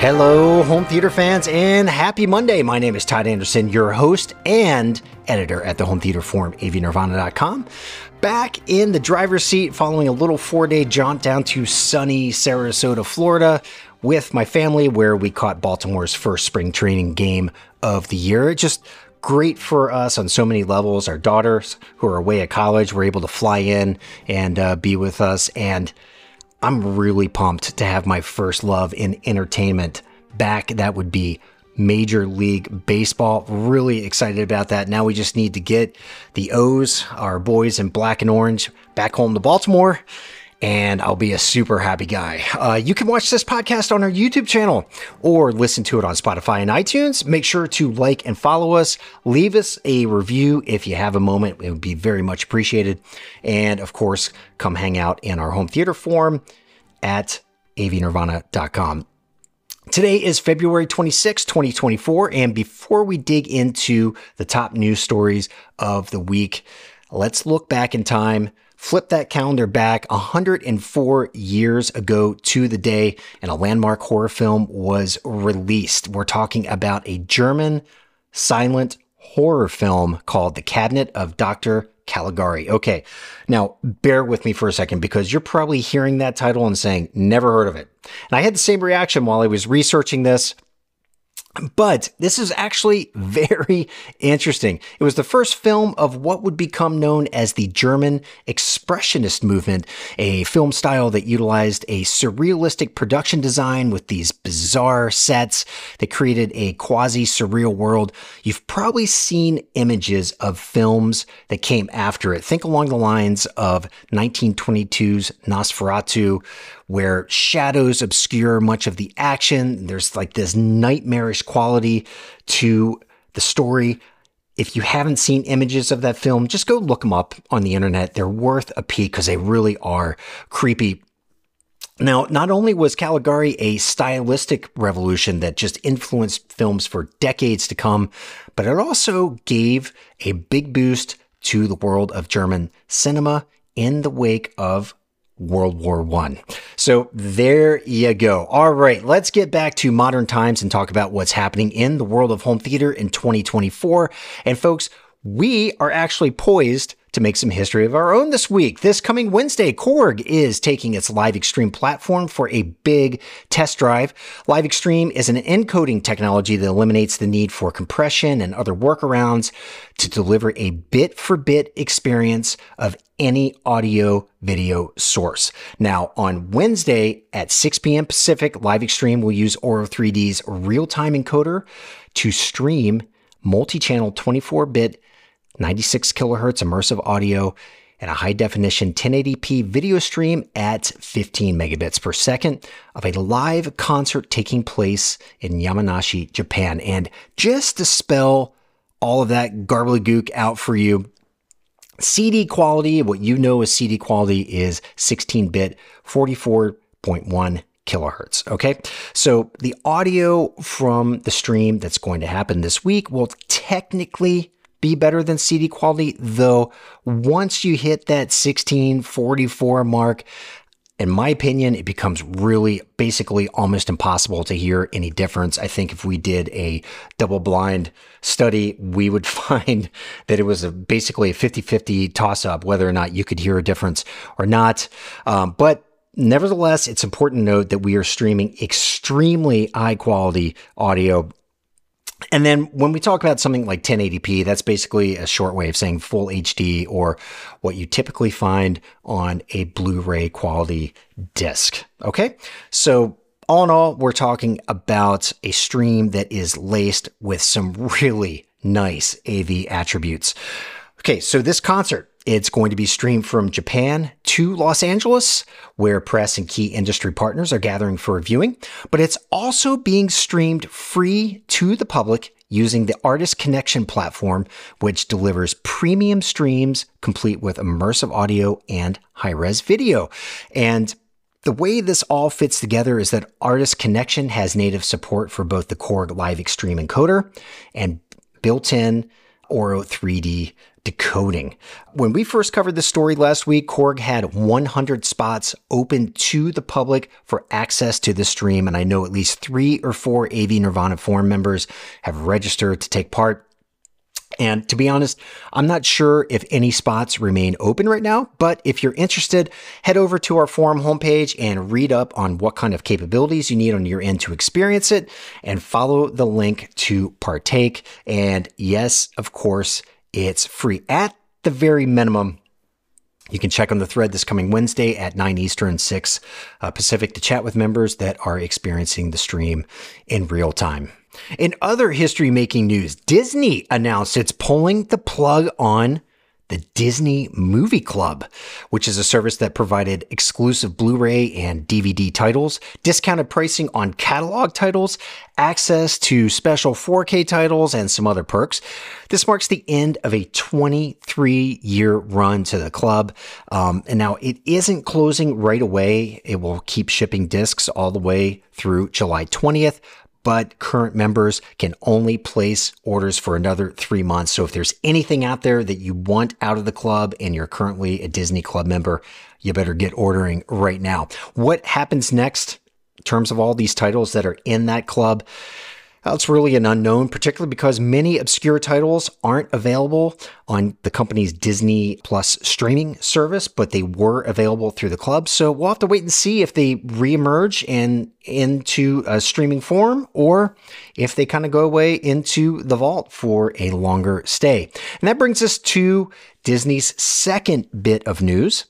Hello, home theater fans, and happy Monday. My name is Todd Anderson, your host and editor at the home theater forum, avnirvana.com. Back in the driver's seat following a little four day jaunt down to sunny Sarasota, Florida, with my family, where we caught Baltimore's first spring training game of the year. It Just great for us on so many levels. Our daughters, who are away at college, were able to fly in and uh, be with us. And I'm really pumped to have my first love in entertainment back. That would be Major League Baseball. Really excited about that. Now we just need to get the O's, our boys in black and orange, back home to Baltimore and I'll be a super happy guy. Uh, you can watch this podcast on our YouTube channel or listen to it on Spotify and iTunes. Make sure to like and follow us. Leave us a review if you have a moment. It would be very much appreciated. And of course, come hang out in our home theater forum at avnirvana.com. Today is February 26, 2024. And before we dig into the top news stories of the week, let's look back in time Flip that calendar back 104 years ago to the day, and a landmark horror film was released. We're talking about a German silent horror film called The Cabinet of Dr. Caligari. Okay, now bear with me for a second because you're probably hearing that title and saying, never heard of it. And I had the same reaction while I was researching this. But this is actually very interesting. It was the first film of what would become known as the German Expressionist movement, a film style that utilized a surrealistic production design with these bizarre sets that created a quasi surreal world. You've probably seen images of films that came after it. Think along the lines of 1922's Nosferatu where shadows obscure much of the action. There's like this nightmarish quality to the story. If you haven't seen images of that film, just go look them up on the internet. They're worth a peek because they really are creepy. Now, not only was Caligari a stylistic revolution that just influenced films for decades to come, but it also gave a big boost to the world of German cinema in the wake of World War One. So there you go. All right, let's get back to modern times and talk about what's happening in the world of home theater in 2024. And folks, we are actually poised to make some history of our own this week. This coming Wednesday, Korg is taking its Live Extreme platform for a big test drive. Live Extreme is an encoding technology that eliminates the need for compression and other workarounds to deliver a bit for bit experience of any audio video source. Now, on Wednesday at 6 p.m. Pacific, Live Extreme will use Auro 3D's real time encoder to stream multi channel 24 bit 96 kilohertz immersive audio, and a high definition 1080p video stream at 15 megabits per second of a live concert taking place in Yamanashi, Japan. And just to spell all of that gook out for you, CD quality, what you know as CD quality is 16 bit, 44.1 kilohertz. Okay. So the audio from the stream that's going to happen this week will technically be better than CD quality, though once you hit that 1644 mark, in my opinion, it becomes really basically almost impossible to hear any difference. I think if we did a double blind study, we would find that it was a, basically a 50 50 toss up whether or not you could hear a difference or not. Um, but nevertheless, it's important to note that we are streaming extremely high quality audio and then when we talk about something like 1080p, that's basically a short way of saying full HD or what you typically find on a Blu-ray quality disc. Okay. So all in all, we're talking about a stream that is laced with some really nice AV attributes. Okay. So this concert it's going to be streamed from Japan to Los Angeles, where press and key industry partners are gathering for viewing, but it's also being streamed free to the public using the Artist Connection platform, which delivers premium streams complete with immersive audio and high res video. And the way this all fits together is that Artist Connection has native support for both the Korg Live Extreme encoder and built in Auro 3D decoding. When we first covered this story last week, Korg had 100 spots open to the public for access to the stream, and I know at least three or four AV Nirvana forum members have registered to take part. And to be honest, I'm not sure if any spots remain open right now, but if you're interested, head over to our forum homepage and read up on what kind of capabilities you need on your end to experience it and follow the link to partake. And yes, of course, it's free at the very minimum. You can check on the thread this coming Wednesday at 9 Eastern, 6 uh, Pacific to chat with members that are experiencing the stream in real time. In other history making news, Disney announced it's pulling the plug on the Disney Movie Club, which is a service that provided exclusive Blu ray and DVD titles, discounted pricing on catalog titles, access to special 4K titles, and some other perks. This marks the end of a 23 year run to the club. Um, and now it isn't closing right away. It will keep shipping discs all the way through July 20th but current members can only place orders for another three months. So if there's anything out there that you want out of the club and you're currently a Disney Club member, you better get ordering right now. What happens next in terms of all these titles that are in that club? It's really an unknown, particularly because many obscure titles aren't available on the company's Disney Plus streaming service, but they were available through the club. So we'll have to wait and see if they reemerge and into a streaming form or if they kind of go away into the vault for a longer stay. And that brings us to Disney's second bit of news,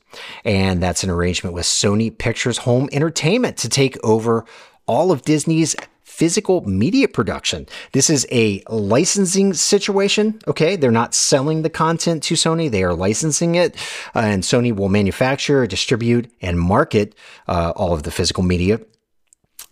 and that's an arrangement with Sony Pictures Home Entertainment to take over all of Disney's physical media production. This is a licensing situation. Okay. They're not selling the content to Sony. They are licensing it uh, and Sony will manufacture, distribute and market uh, all of the physical media.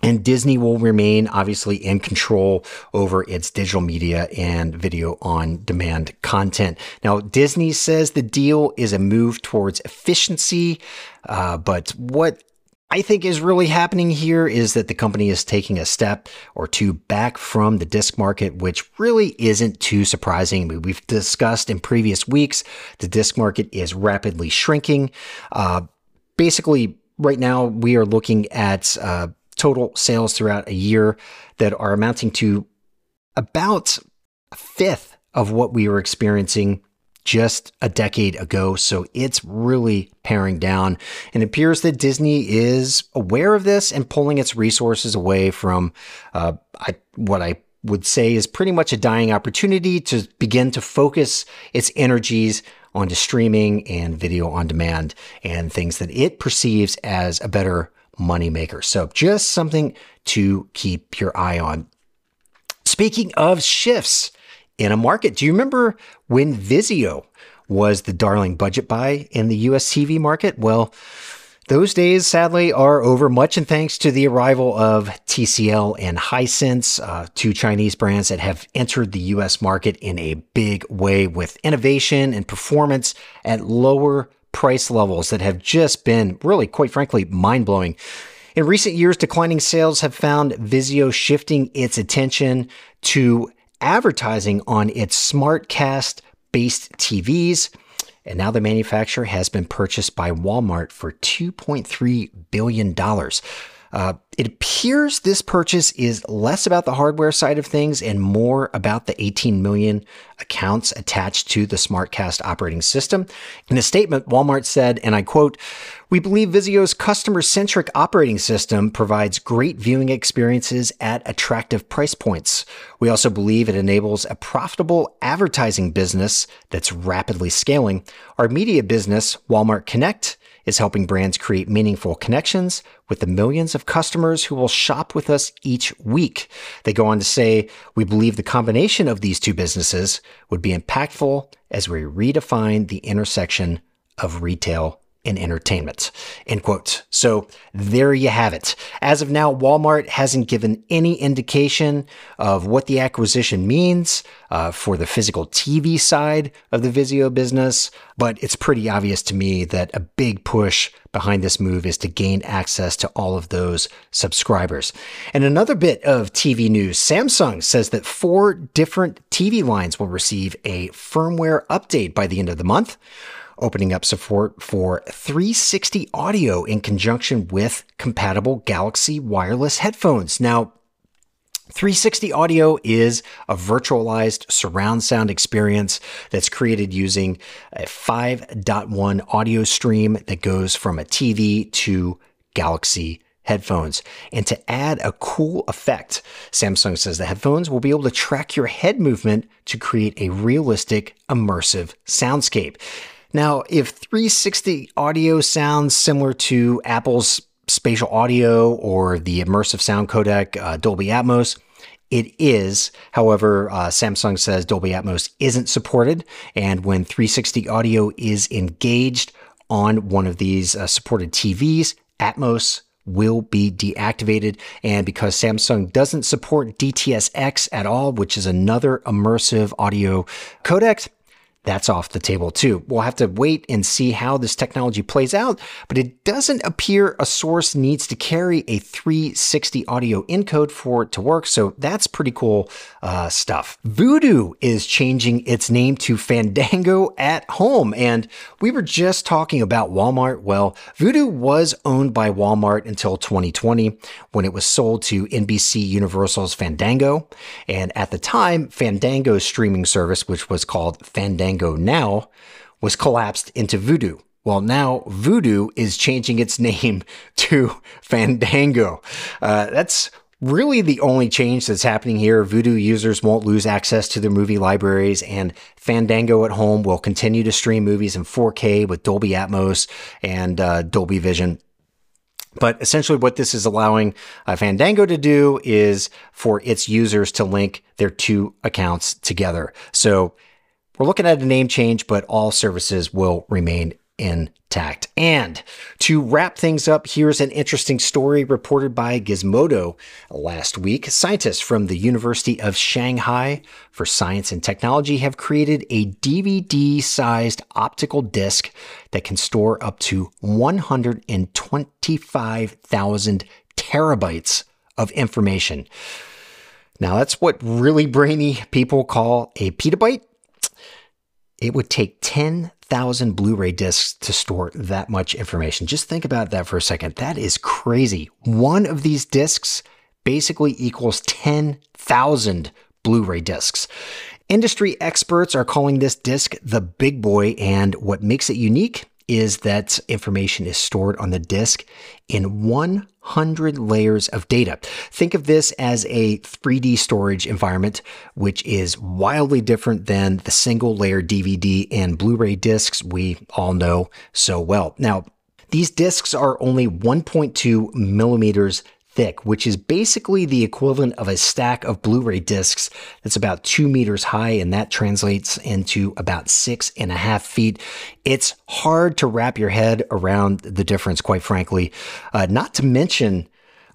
And Disney will remain obviously in control over its digital media and video on demand content. Now, Disney says the deal is a move towards efficiency, uh, but what I think is really happening here is that the company is taking a step or two back from the disc market, which really isn't too surprising. We've discussed in previous weeks the disc market is rapidly shrinking. Uh, basically, right now we are looking at uh, total sales throughout a year that are amounting to about a fifth of what we were experiencing just a decade ago. So it's really paring down. And it appears that Disney is aware of this and pulling its resources away from uh, I, what I would say is pretty much a dying opportunity to begin to focus its energies onto streaming and video on demand and things that it perceives as a better moneymaker. So just something to keep your eye on. Speaking of shifts, in a market. Do you remember when Vizio was the darling budget buy in the US TV market? Well, those days, sadly, are over, much and thanks to the arrival of TCL and Hisense, uh, two Chinese brands that have entered the US market in a big way with innovation and performance at lower price levels that have just been really, quite frankly, mind blowing. In recent years, declining sales have found Vizio shifting its attention to advertising on its SmartCast based TVs. And now the manufacturer has been purchased by Walmart for $2.3 billion. Uh, it appears this purchase is less about the hardware side of things and more about the 18 million accounts attached to the SmartCast operating system. In a statement, Walmart said, and I quote, We believe Vizio's customer centric operating system provides great viewing experiences at attractive price points. We also believe it enables a profitable advertising business that's rapidly scaling. Our media business, Walmart Connect, is helping brands create meaningful connections with the millions of customers who will shop with us each week. They go on to say, we believe the combination of these two businesses would be impactful as we redefine the intersection of retail in entertainment. End quote. So there you have it. As of now, Walmart hasn't given any indication of what the acquisition means uh, for the physical TV side of the Vizio business, but it's pretty obvious to me that a big push behind this move is to gain access to all of those subscribers. And another bit of TV news Samsung says that four different TV lines will receive a firmware update by the end of the month opening up support for 360 audio in conjunction with compatible Galaxy wireless headphones. Now, 360 audio is a virtualized surround sound experience that's created using a 5.1 audio stream that goes from a TV to Galaxy headphones. And to add a cool effect, Samsung says the headphones will be able to track your head movement to create a realistic, immersive soundscape. Now, if 360 audio sounds similar to Apple's spatial audio or the immersive sound codec uh, Dolby Atmos, it is. However, uh, Samsung says Dolby Atmos isn't supported. And when 360 audio is engaged on one of these uh, supported TVs, Atmos will be deactivated. And because Samsung doesn't support DTS:X at all, which is another immersive audio codec, that's off the table too. We'll have to wait and see how this technology plays out, but it doesn't appear a source needs to carry a 360 audio encode for it to work. So that's pretty cool uh, stuff. Vudu is changing its name to Fandango at Home. And we were just talking about Walmart. Well, Vudu was owned by Walmart until 2020 when it was sold to NBC Universal's Fandango. And at the time, Fandango's streaming service, which was called Fandango, Now was collapsed into Vudu. Well, now Vudu is changing its name to Fandango. Uh, that's really the only change that's happening here. Vudu users won't lose access to their movie libraries, and Fandango at home will continue to stream movies in 4K with Dolby Atmos and uh, Dolby Vision. But essentially, what this is allowing uh, Fandango to do is for its users to link their two accounts together. So we're looking at a name change, but all services will remain intact. And to wrap things up, here's an interesting story reported by Gizmodo last week. Scientists from the University of Shanghai for Science and Technology have created a DVD sized optical disc that can store up to 125,000 terabytes of information. Now, that's what really brainy people call a petabyte it would take 10,000 Blu ray discs to store that much information. Just think about that for a second. That is crazy. One of these discs basically equals 10,000 Blu ray discs. Industry experts are calling this disc the big boy, and what makes it unique is that information is stored on the disk in 100 layers of data. Think of this as a 3D storage environment, which is wildly different than the single layer DVD and Blu ray discs we all know so well. Now, these discs are only 1.2 millimeters thick, which is basically the equivalent of a stack of Blu ray discs that's about two meters high, and that translates into about six and a half feet. It's hard to wrap your head around the difference, quite frankly, uh, not to mention.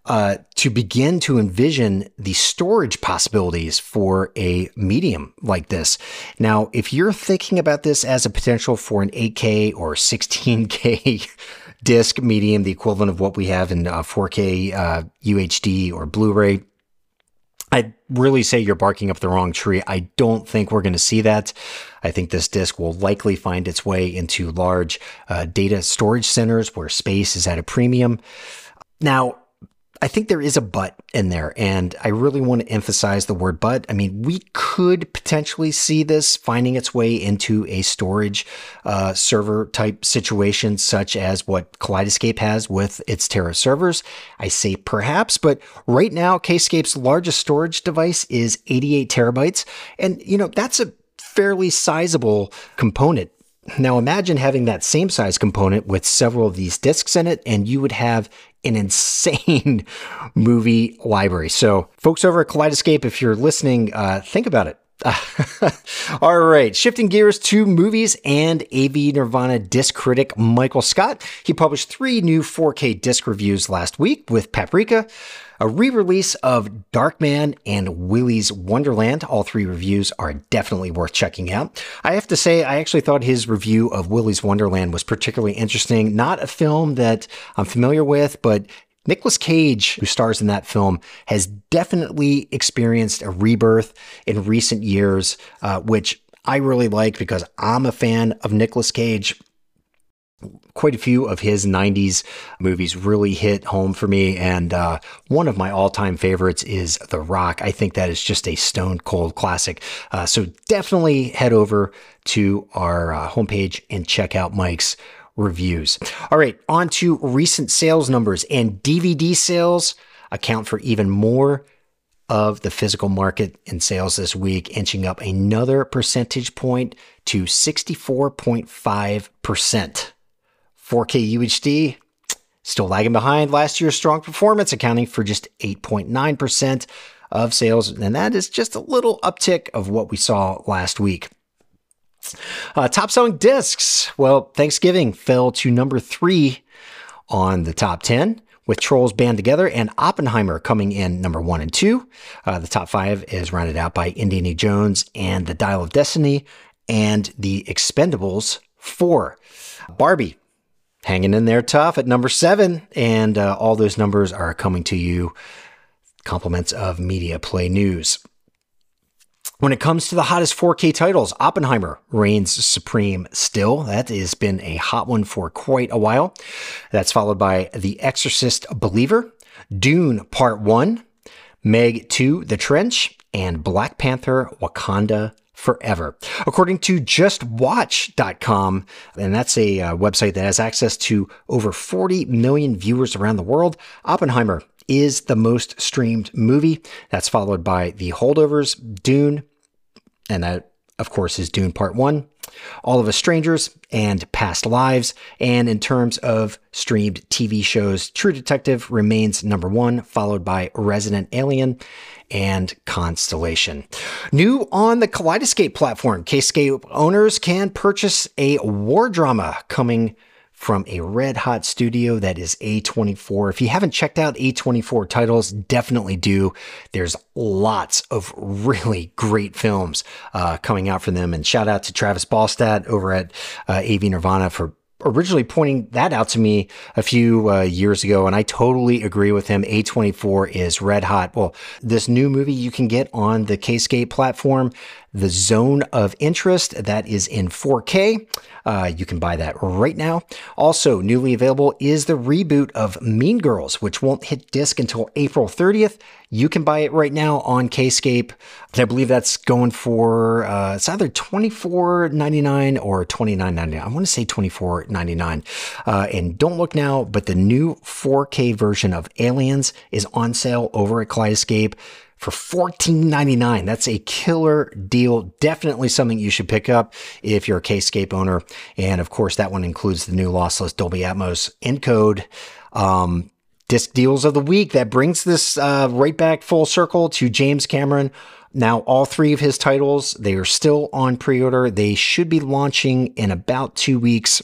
Uh, to begin to envision the storage possibilities for a medium like this. Now, if you're thinking about this as a potential for an 8K or 16K disc medium, the equivalent of what we have in uh, 4K uh, UHD or Blu-ray. I'd really say you're barking up the wrong tree. I don't think we're going to see that. I think this disk will likely find its way into large uh, data storage centers where space is at a premium. Now, I think there is a but in there, and I really want to emphasize the word but. I mean, we could potentially see this finding its way into a storage uh, server type situation, such as what Kaleidescape has with its Terra servers. I say perhaps, but right now, Kscape's largest storage device is 88 terabytes, and you know that's a fairly sizable component now imagine having that same size component with several of these discs in it, and you would have an insane movie library. So, folks over at Kaleidescape, if you're listening, uh, think about it. All right, shifting gears to movies and AV Nirvana disc critic Michael Scott. He published three new 4K disc reviews last week with Paprika, a re release of Darkman and Willy's Wonderland. All three reviews are definitely worth checking out. I have to say, I actually thought his review of Willy's Wonderland was particularly interesting. Not a film that I'm familiar with, but Nicolas Cage, who stars in that film, has definitely experienced a rebirth in recent years, uh, which I really like because I'm a fan of Nicolas Cage. Quite a few of his 90s movies really hit home for me. And uh, one of my all time favorites is The Rock. I think that is just a stone cold classic. Uh, so definitely head over to our uh, homepage and check out Mike's reviews. All right, on to recent sales numbers and DVD sales account for even more of the physical market in sales this week, inching up another percentage point to 64.5%. 4K UHD still lagging behind last year's strong performance, accounting for just 8.9% of sales, and that is just a little uptick of what we saw last week. Uh, top selling discs. Well, Thanksgiving fell to number three on the top 10 with Trolls Band Together and Oppenheimer coming in number one and two. Uh, the top five is rounded out by Indiana Jones and The Dial of Destiny and The Expendables 4. Barbie hanging in there tough at number seven. And uh, all those numbers are coming to you compliments of Media Play News. When it comes to the hottest 4K titles, Oppenheimer reigns supreme still. That has been a hot one for quite a while. That's followed by The Exorcist Believer, Dune Part 1, Meg 2 The Trench, and Black Panther Wakanda forever. According to justwatch.com, and that's a uh, website that has access to over 40 million viewers around the world, Oppenheimer is the most streamed movie. That's followed by The Holdovers, Dune, and that, of course, is Dune Part 1, All of Us Strangers, and Past Lives. And in terms of streamed TV shows, True Detective remains number one, followed by Resident Alien and Constellation. New on the Kaleidescape platform, Kscape owners can purchase a war drama coming from a red hot studio that is A24. If you haven't checked out A24 titles, definitely do. There's lots of really great films uh, coming out from them. And shout out to Travis Ballstadt over at uh, AV Nirvana for originally pointing that out to me a few uh, years ago, and I totally agree with him. A24 is red hot. Well, this new movie you can get on the Kscape platform the Zone of Interest. That is in 4K. Uh, you can buy that right now. Also, newly available is the reboot of Mean Girls, which won't hit disc until April 30th. You can buy it right now on Kscape. I believe that's going for uh, it's either $24.99 or $29.99. I want to say $24.99. Uh, and don't look now, but the new 4K version of Aliens is on sale over at Kaleidescape for $14.99. That's a killer deal. Definitely something you should pick up if you're a Kscape owner. And of course, that one includes the new lossless Dolby Atmos encode. Um, disc deals of the week that brings this uh, right back full circle to James Cameron. Now, all three of his titles, they are still on pre order. They should be launching in about two weeks.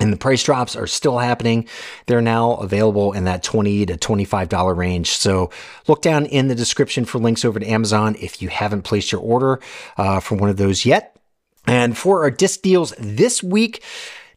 And the price drops are still happening. They're now available in that 20 to $25 range. So look down in the description for links over to Amazon if you haven't placed your order uh, for one of those yet. And for our disc deals this week,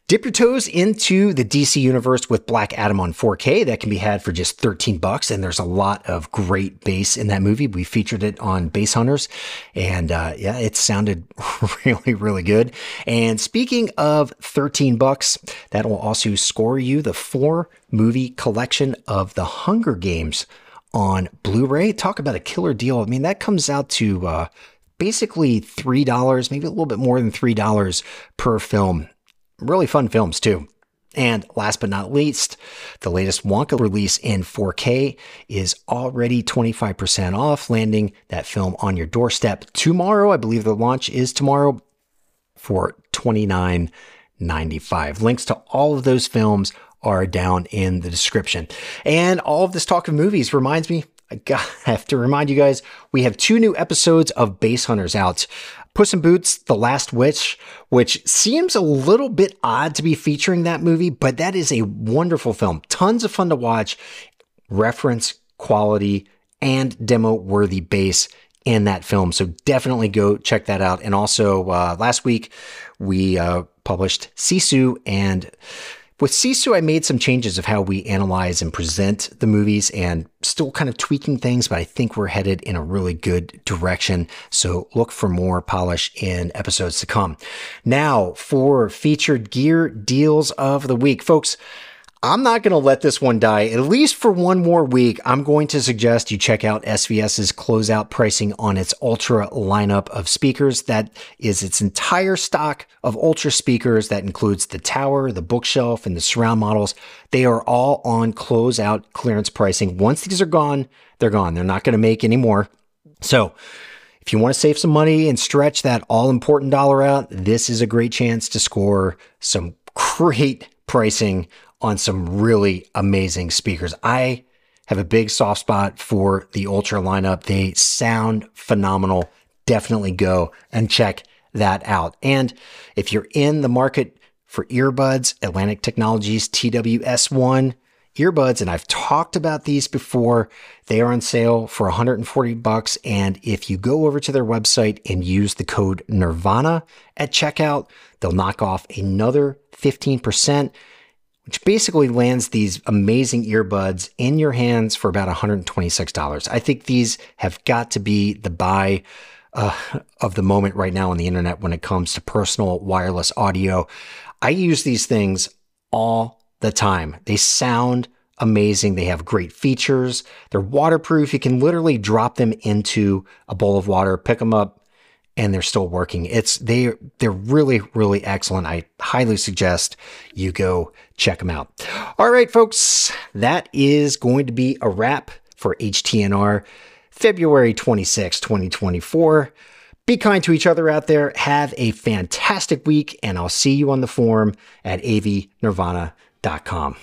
Dip your toes into the DC universe with Black Adam on 4K. That can be had for just 13 bucks. And there's a lot of great bass in that movie. We featured it on Bass Hunters. And uh, yeah, it sounded really, really good. And speaking of 13 bucks, that will also score you the four movie collection of the Hunger Games on Blu ray. Talk about a killer deal. I mean, that comes out to uh, basically $3, maybe a little bit more than $3 per film really fun films too. And last but not least, the latest Wonka release in 4K is already 25% off, landing that film on your doorstep tomorrow. I believe the launch is tomorrow for $29.95. Links to all of those films are down in the description. And all of this talk of movies reminds me I have to remind you guys, we have two new episodes of Bass Hunters out. Puss in Boots, The Last Wish, which seems a little bit odd to be featuring that movie, but that is a wonderful film. Tons of fun to watch, reference quality, and demo worthy bass in that film. So definitely go check that out. And also, uh, last week we uh, published Sisu and with Sisu, I made some changes of how we analyze and present the movies and still kind of tweaking things, but I think we're headed in a really good direction. So look for more polish in episodes to come. Now for featured gear deals of the week. Folks, I'm not going to let this one die, at least for one more week. I'm going to suggest you check out SVS's closeout pricing on its Ultra lineup of speakers. That is its entire stock of Ultra speakers. That includes the tower, the bookshelf, and the surround models. They are all on closeout clearance pricing. Once these are gone, they're gone. They're not going to make any more. So, if you want to save some money and stretch that all important dollar out, this is a great chance to score some great pricing on some really amazing speakers. I have a big soft spot for the Ultra lineup. They sound phenomenal. Definitely go and check that out. And if you're in the market for earbuds, Atlantic Technologies TWS1 earbuds, and I've talked about these before, they are on sale for 140 bucks. And if you go over to their website and use the code Nirvana at checkout, they'll knock off another 15% which basically lands these amazing earbuds in your hands for about $126. I think these have got to be the buy uh, of the moment right now on the internet when it comes to personal wireless audio. I use these things all the time. They sound amazing. They have great features. They're waterproof. You can literally drop them into a bowl of water, pick them up, and they're still working. It's they they're really really excellent. I highly suggest you go check them out. All right, folks, that is going to be a wrap for HTNR February 26, 2024. Be kind to each other out there. Have a fantastic week, and I'll see you on the forum at avnirvana.com.